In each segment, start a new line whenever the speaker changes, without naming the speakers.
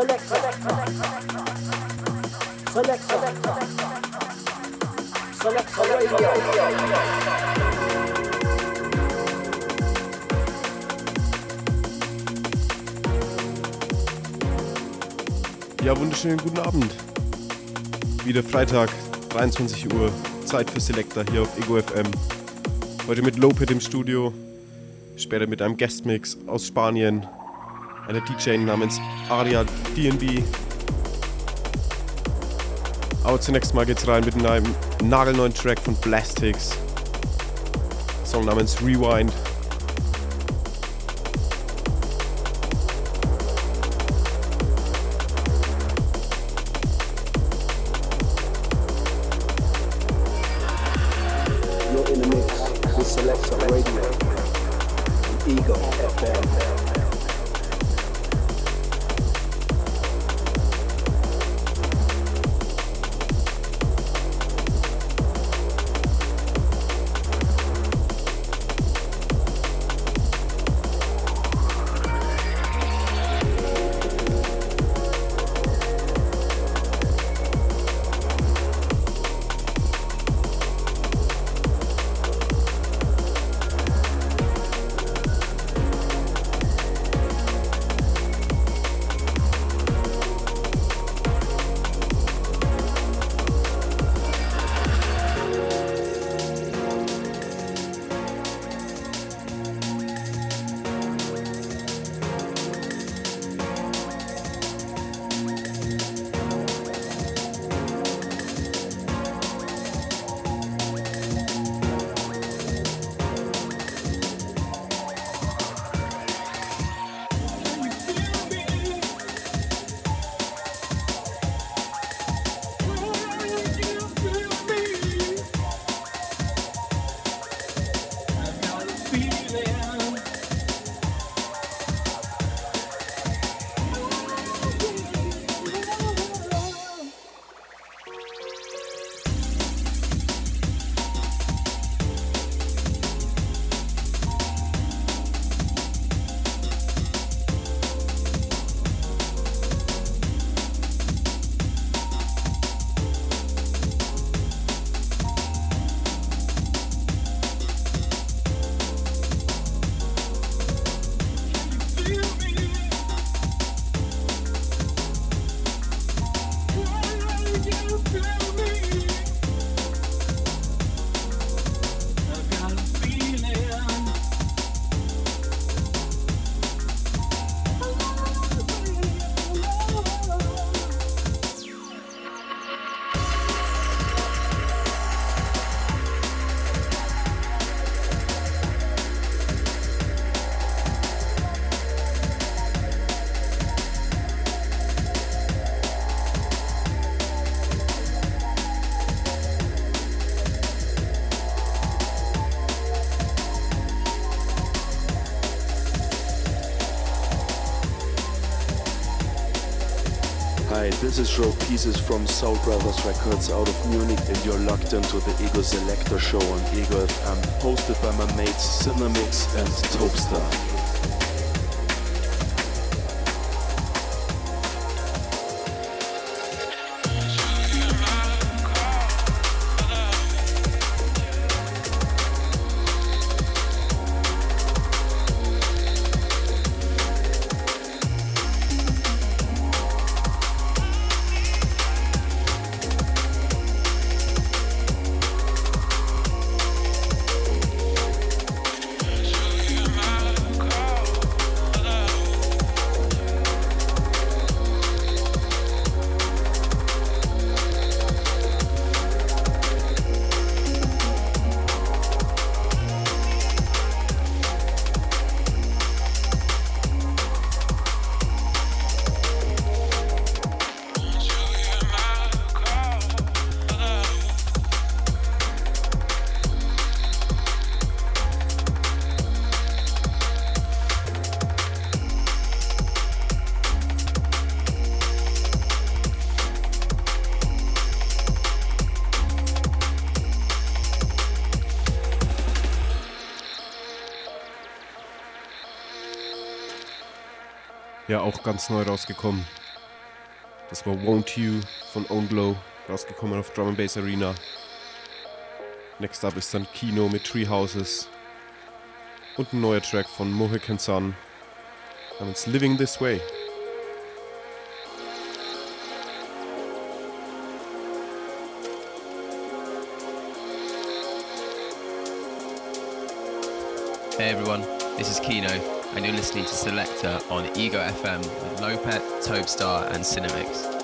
Selector. Selector Radio.
Ja, wunderschönen guten Abend. Wieder Freitag, 23 Uhr, Zeit für Selector hier auf Ego FM. Heute mit Lopet im Studio, später mit einem Guestmix aus Spanien einer DJ namens Aria DB. Aber zunächst mal geht's rein mit einem nagelneuen Track von Blastics. Song namens Rewind.
This is Show Pieces from Soul Brothers Records out of Munich, and you're locked into the Ego Selector Show on Ego FM, hosted by my mates Cinemix and Topstar.
Auch ganz neu rausgekommen. Das war Won't You von Own Glow, rausgekommen auf Drum Bass Arena. Next up ist dann Kino mit Tree Houses und ein neuer Track von Mohican Sun namens Living This Way.
Hey everyone, this is Kino, and you're listening to Selector on Ego FM with Lopet, Tobestar, and Cinemix.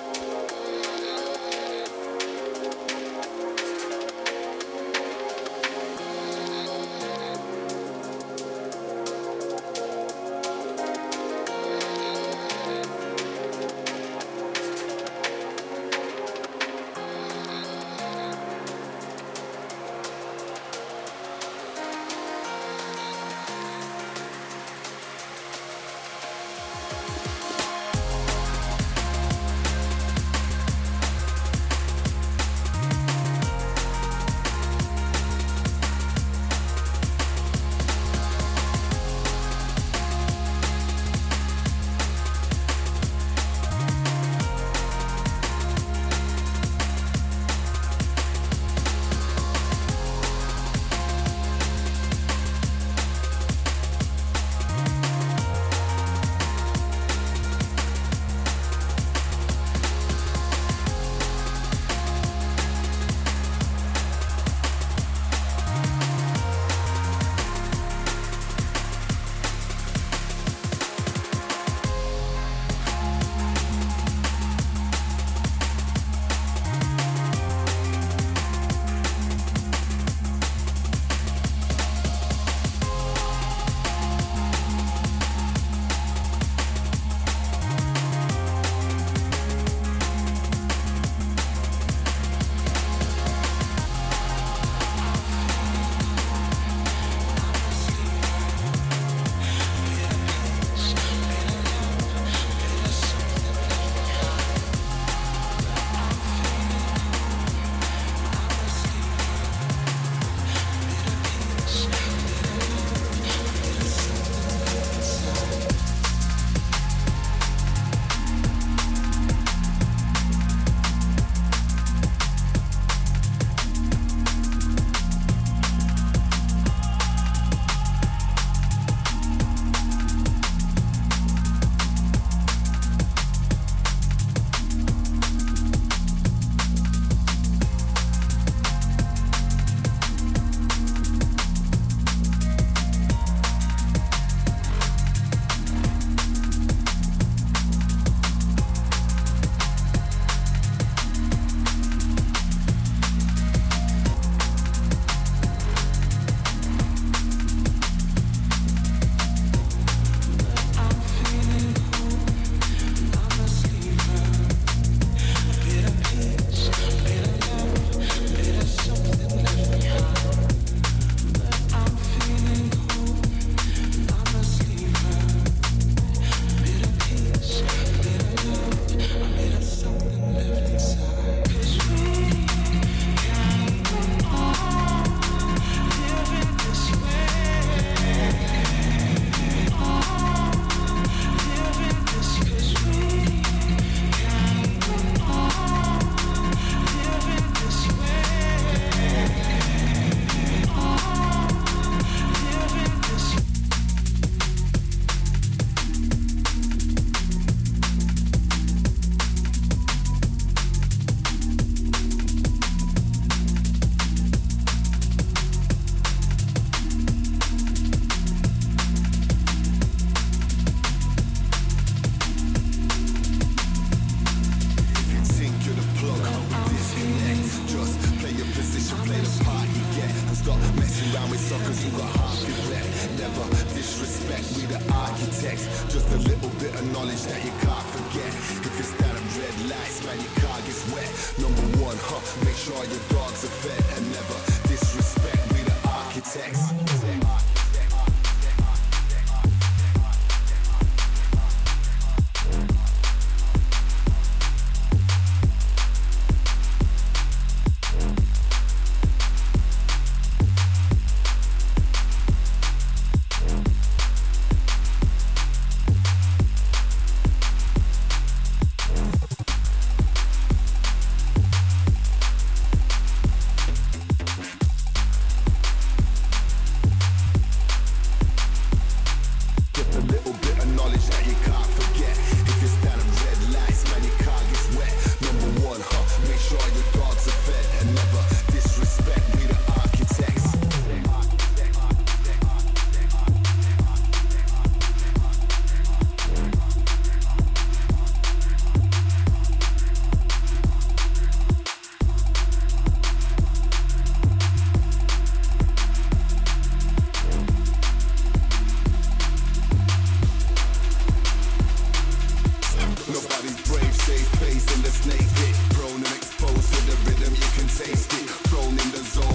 Nobody's brave, safe face in the snake pit. Prone and exposed to the rhythm, you can taste it. Thrown in the zone.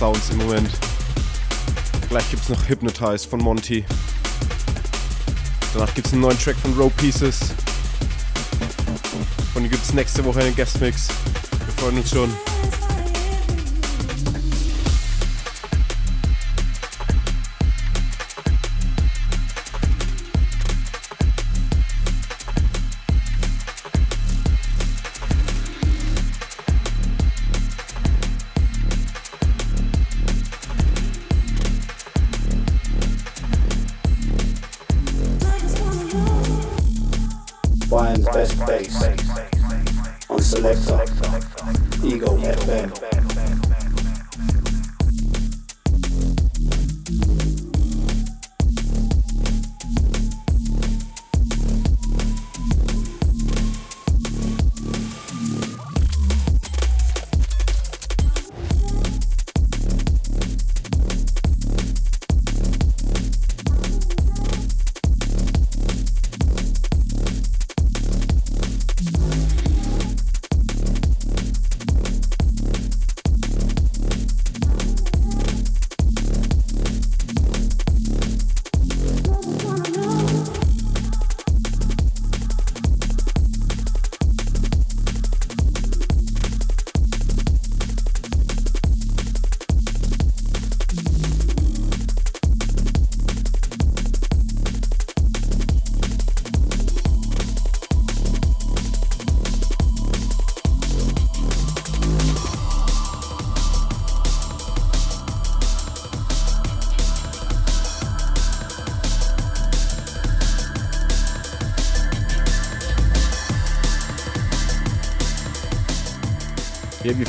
Sounds im Moment. Gleich gibt's noch Hypnotize von Monty. Danach gibt's einen neuen Track von Row Pieces. Und dann gibt's nächste Woche einen Guestmix. Wir freuen uns schon.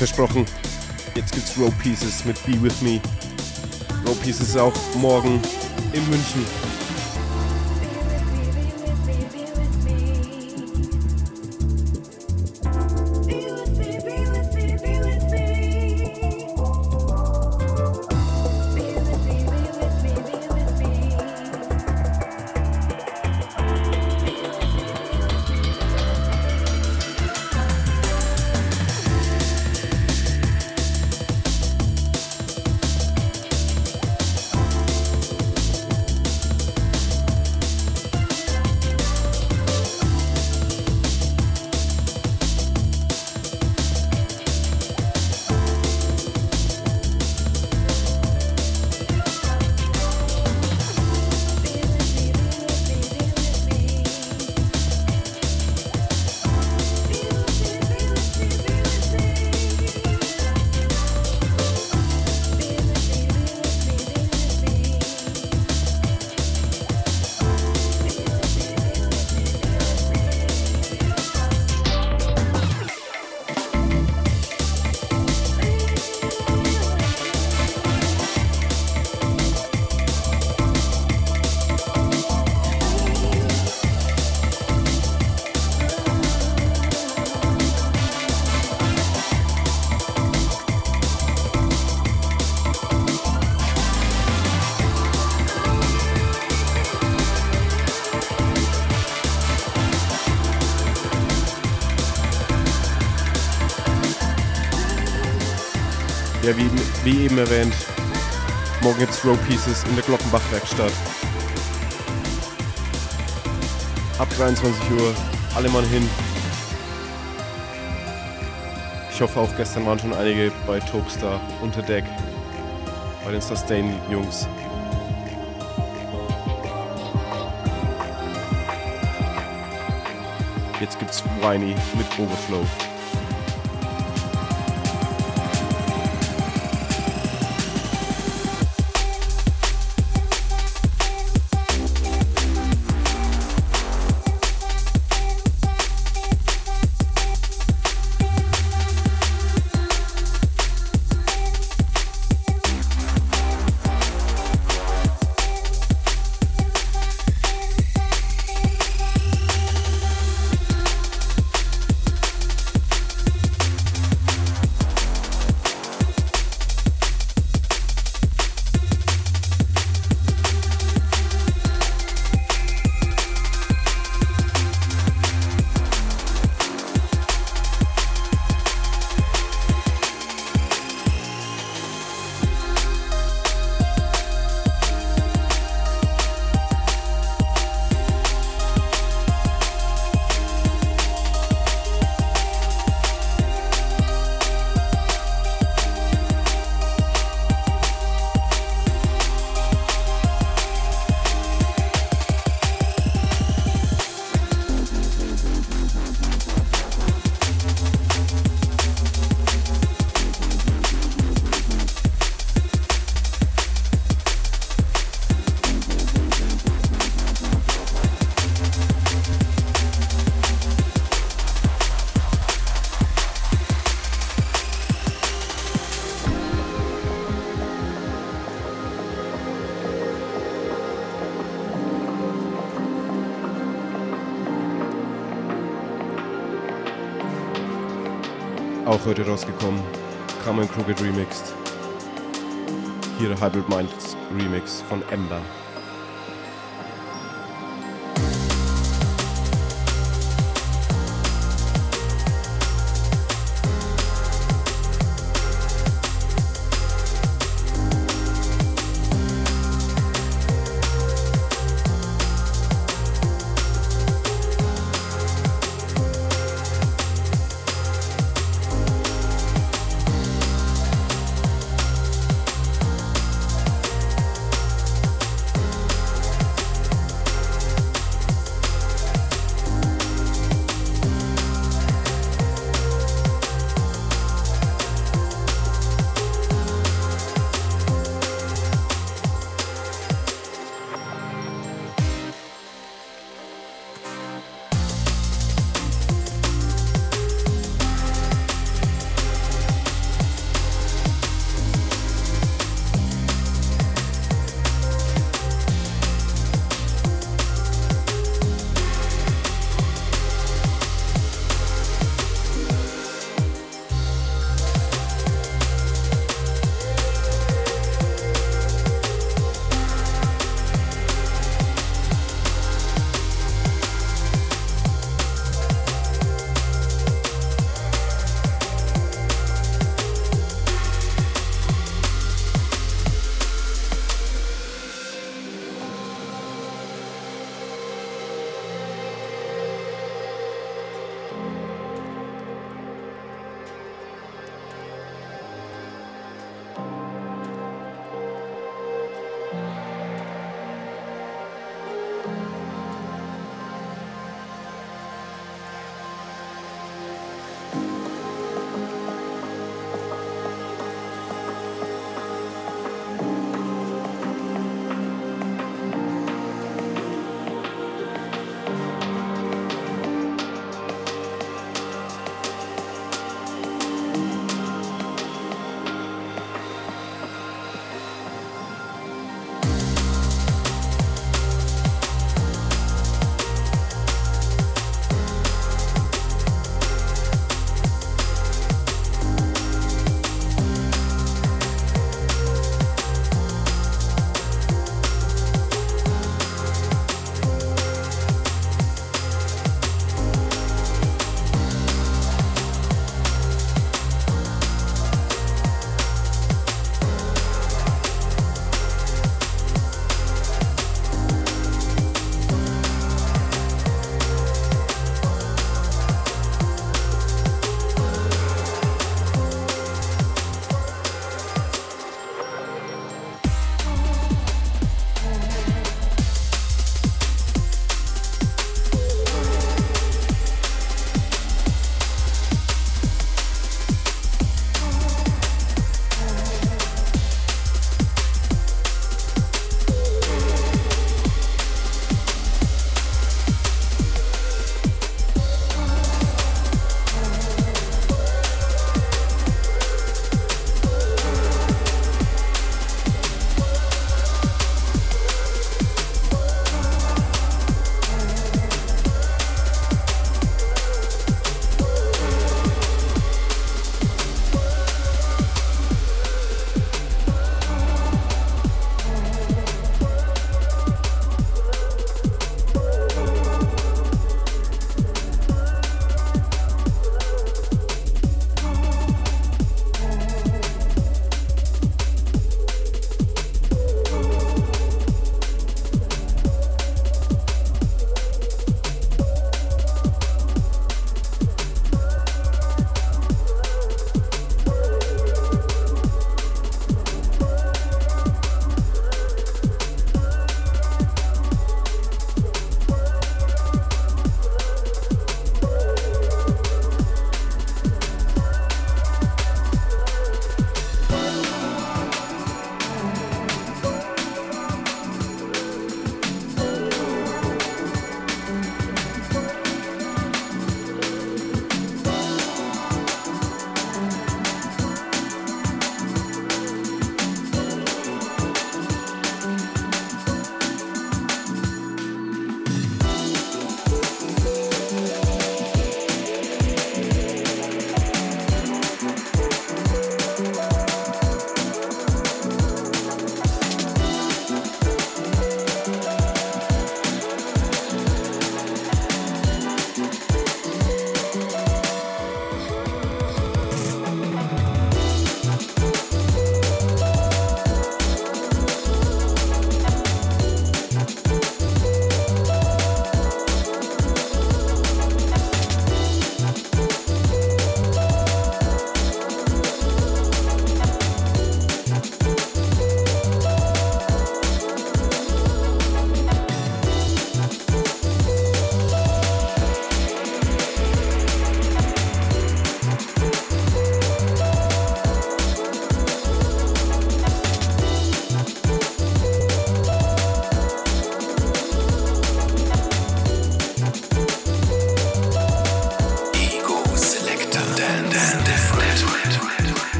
Versprochen, jetzt gibt's Row Pieces mit Be With Me. Row Pieces ist auch morgen in München.
Wie, eben erwähnt, morgen gibt's Row Pieces in der Glockenbach-Werkstatt. Ab 23 Uhr, alle Mann hin. Ich hoffe auch gestern waren schon einige bei Topstar unter Deck. Bei den Sustain-Jungs. Jetzt gibt's Whiny mit Overflow. Heute rausgekommen. Carmen Crooked Remixed. Hier Hybrid Minds Remix von Ember.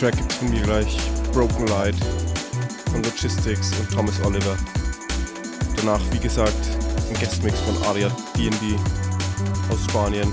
Track gibt es von mir gleich Broken Light von Logistics und Thomas Oliver. Danach, wie gesagt, ein Guestmix von Aria D&D aus Spanien.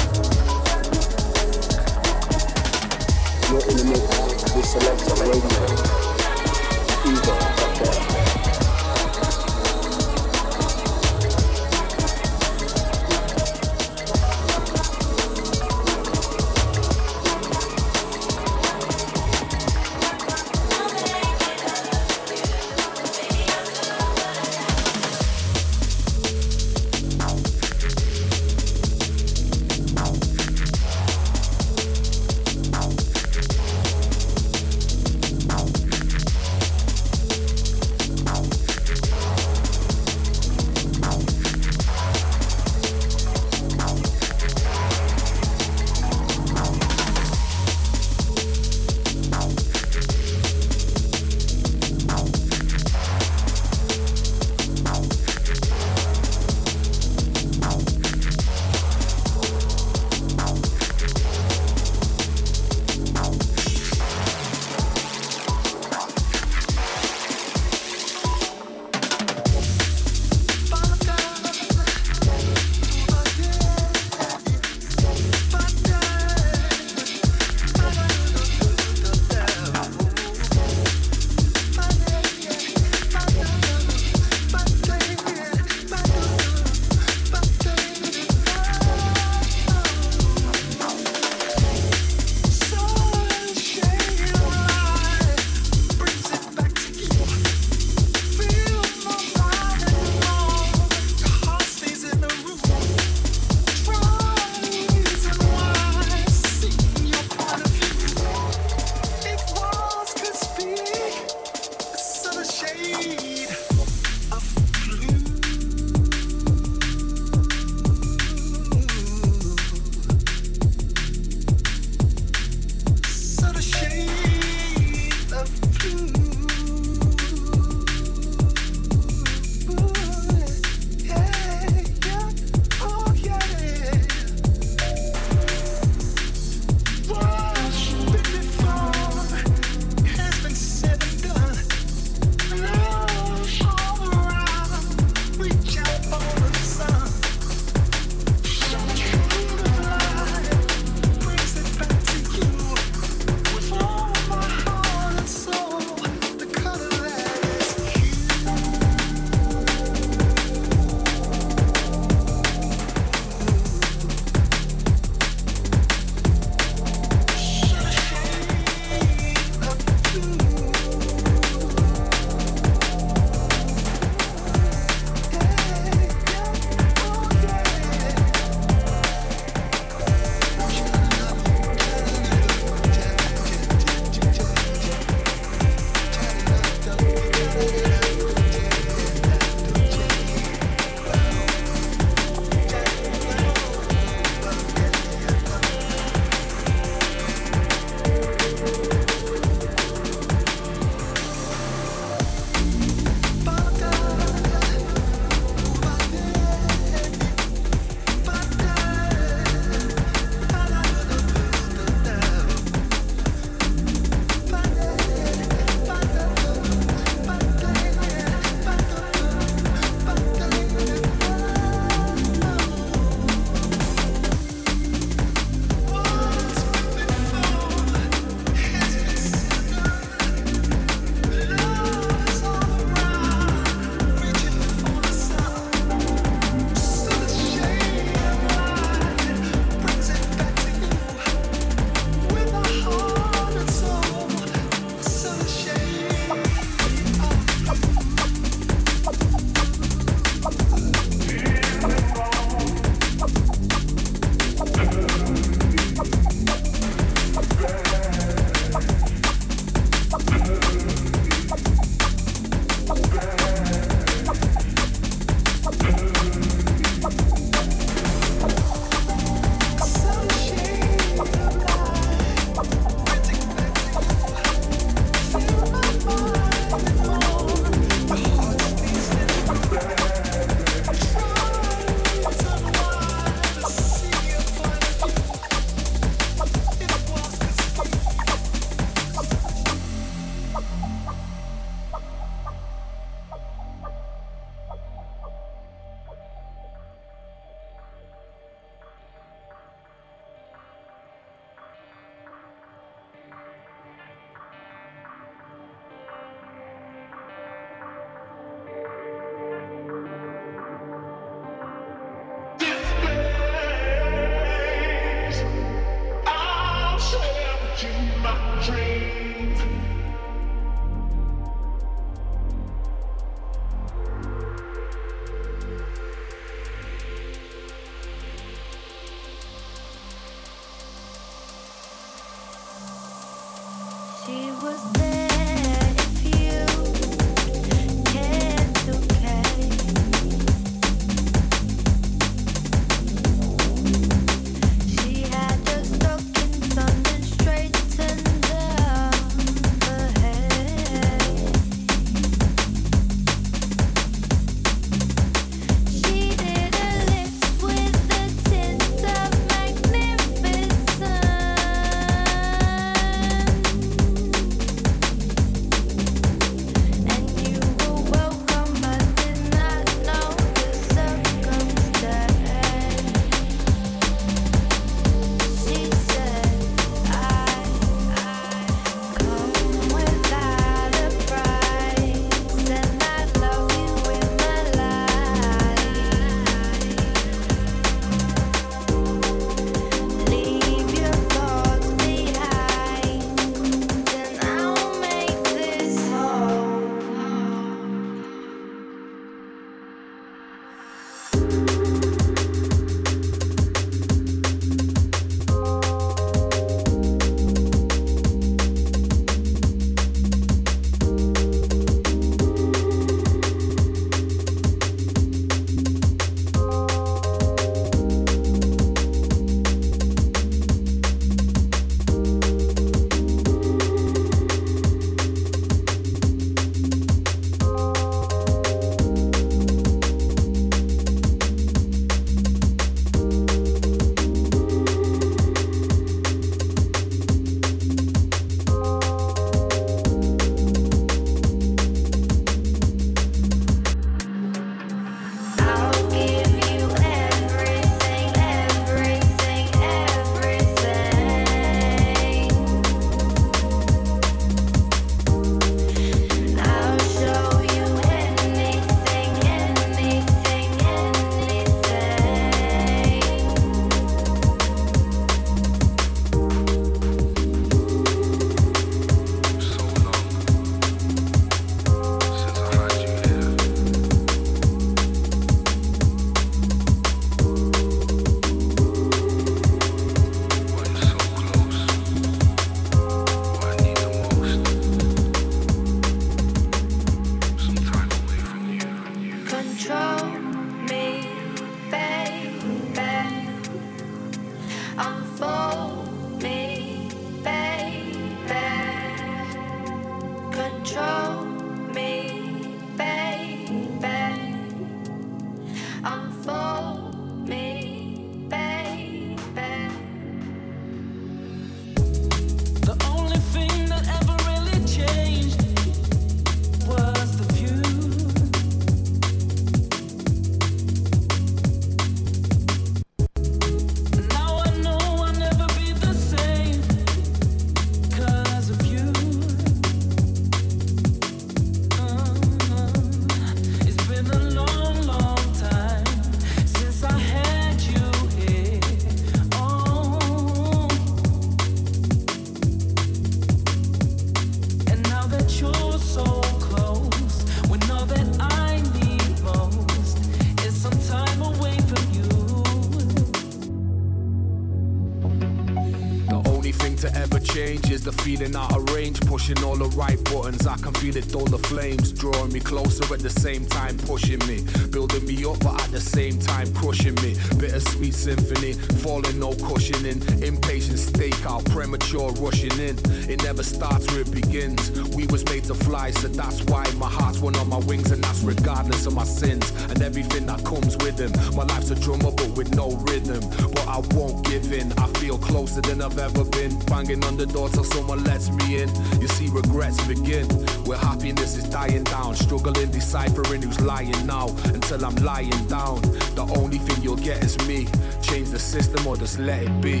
Feel it all the flames drawing me closer at the same time pushing me. Building me up but at the same time crushing me. Bittersweet symphony falling no cushioning. Impatient stakeout premature rushing in. It never starts where it begins. We was made to fly so that's why my heart's one on my wings and that's regardless of my sins. And everything that comes with them my life's a drummer but with no rhythm. But I won't give in. I feel closer than I've ever been. Banging on the door till someone lets me in. You see regrets begin. Where happiness is dying down. Struggling deciphering who's lying now. Until I'm lying down. The only thing you'll get is me. Change the system or just let it be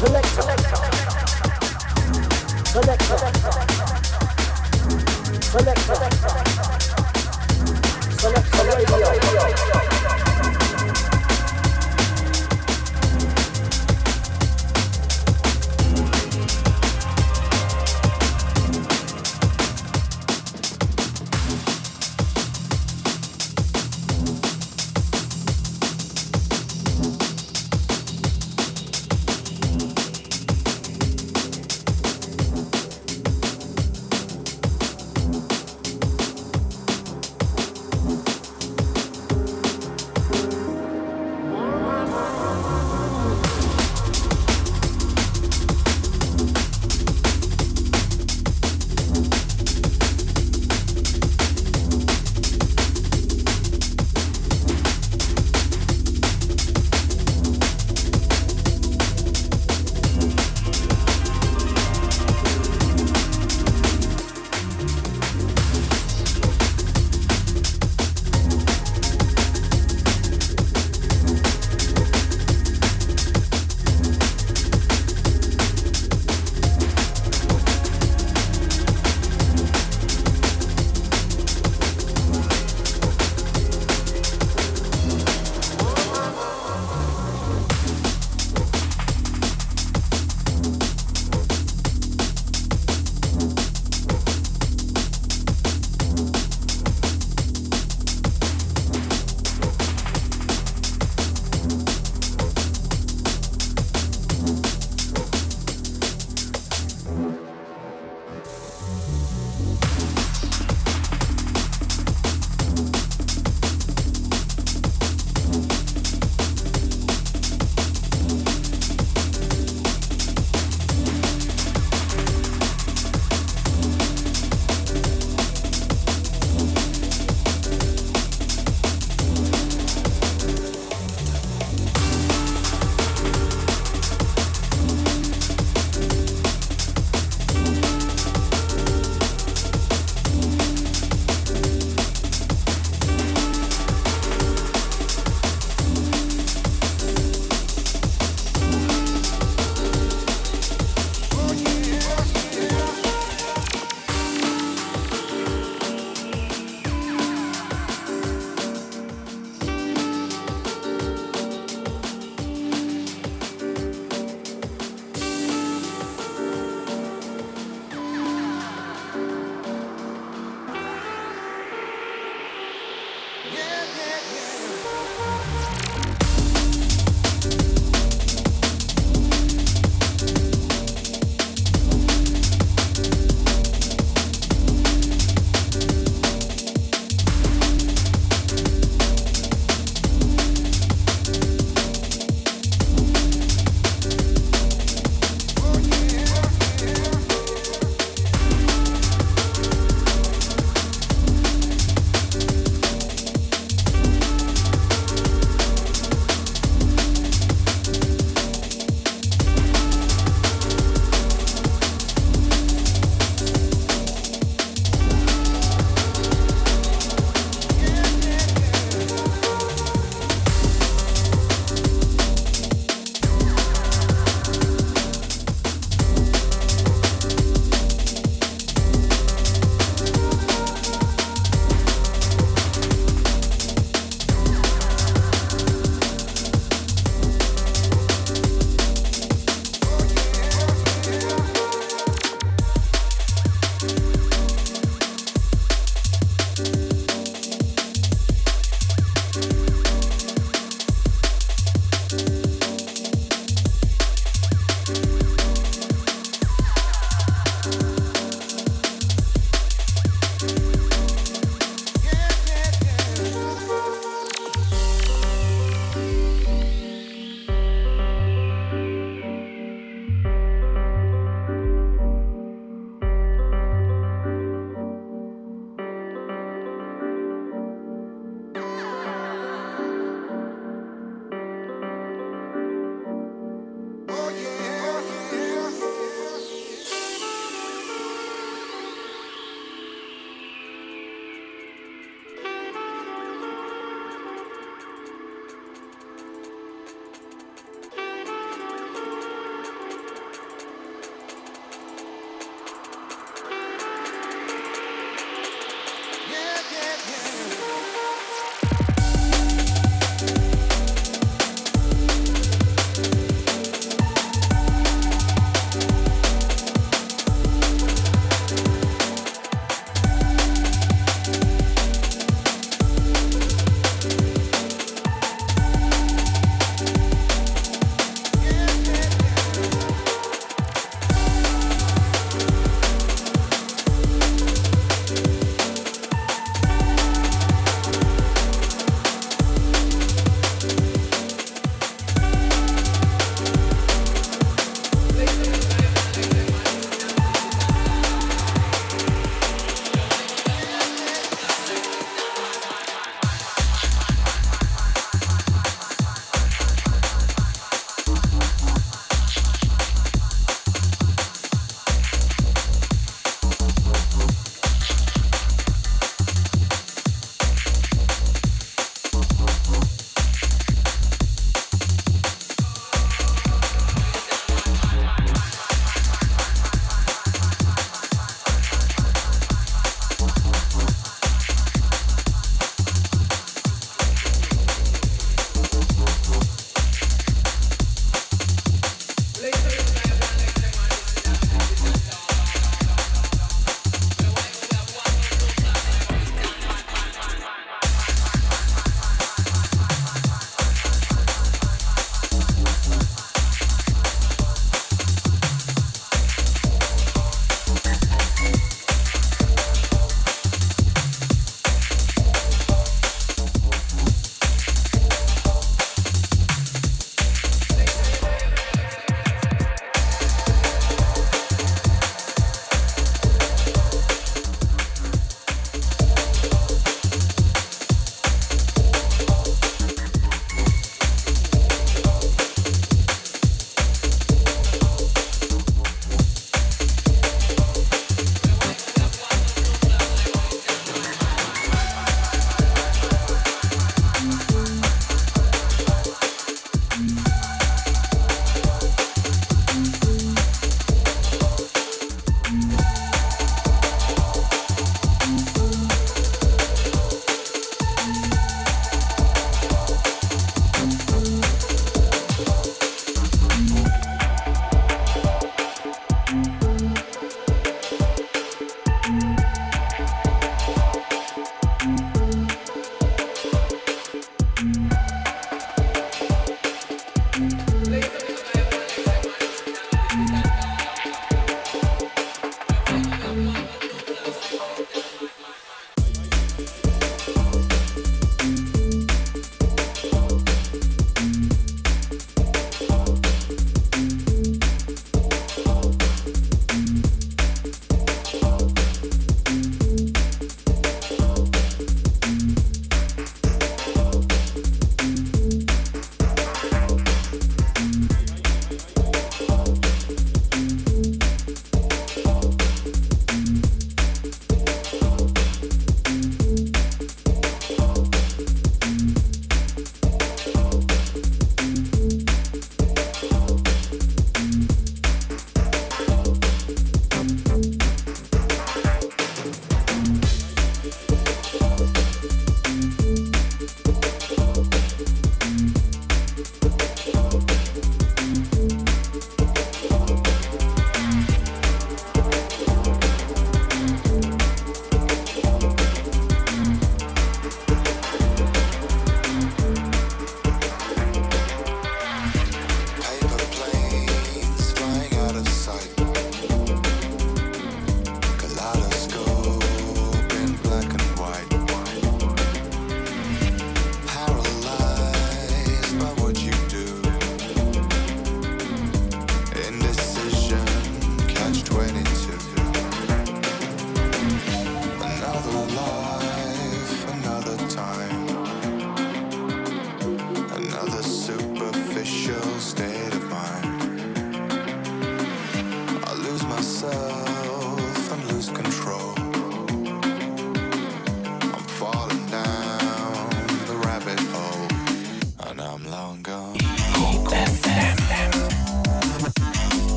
Selector. Selector. Selector. Selector. Selector
radio.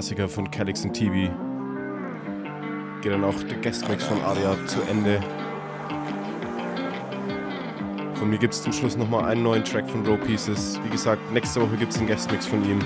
Klassiker von Calix und TV geht dann auch der Guestmix von Aria zu Ende. Von mir gibt es zum Schluss nochmal einen neuen Track von Row Pieces. Wie gesagt, nächste Woche gibt es einen Guestmix von ihm.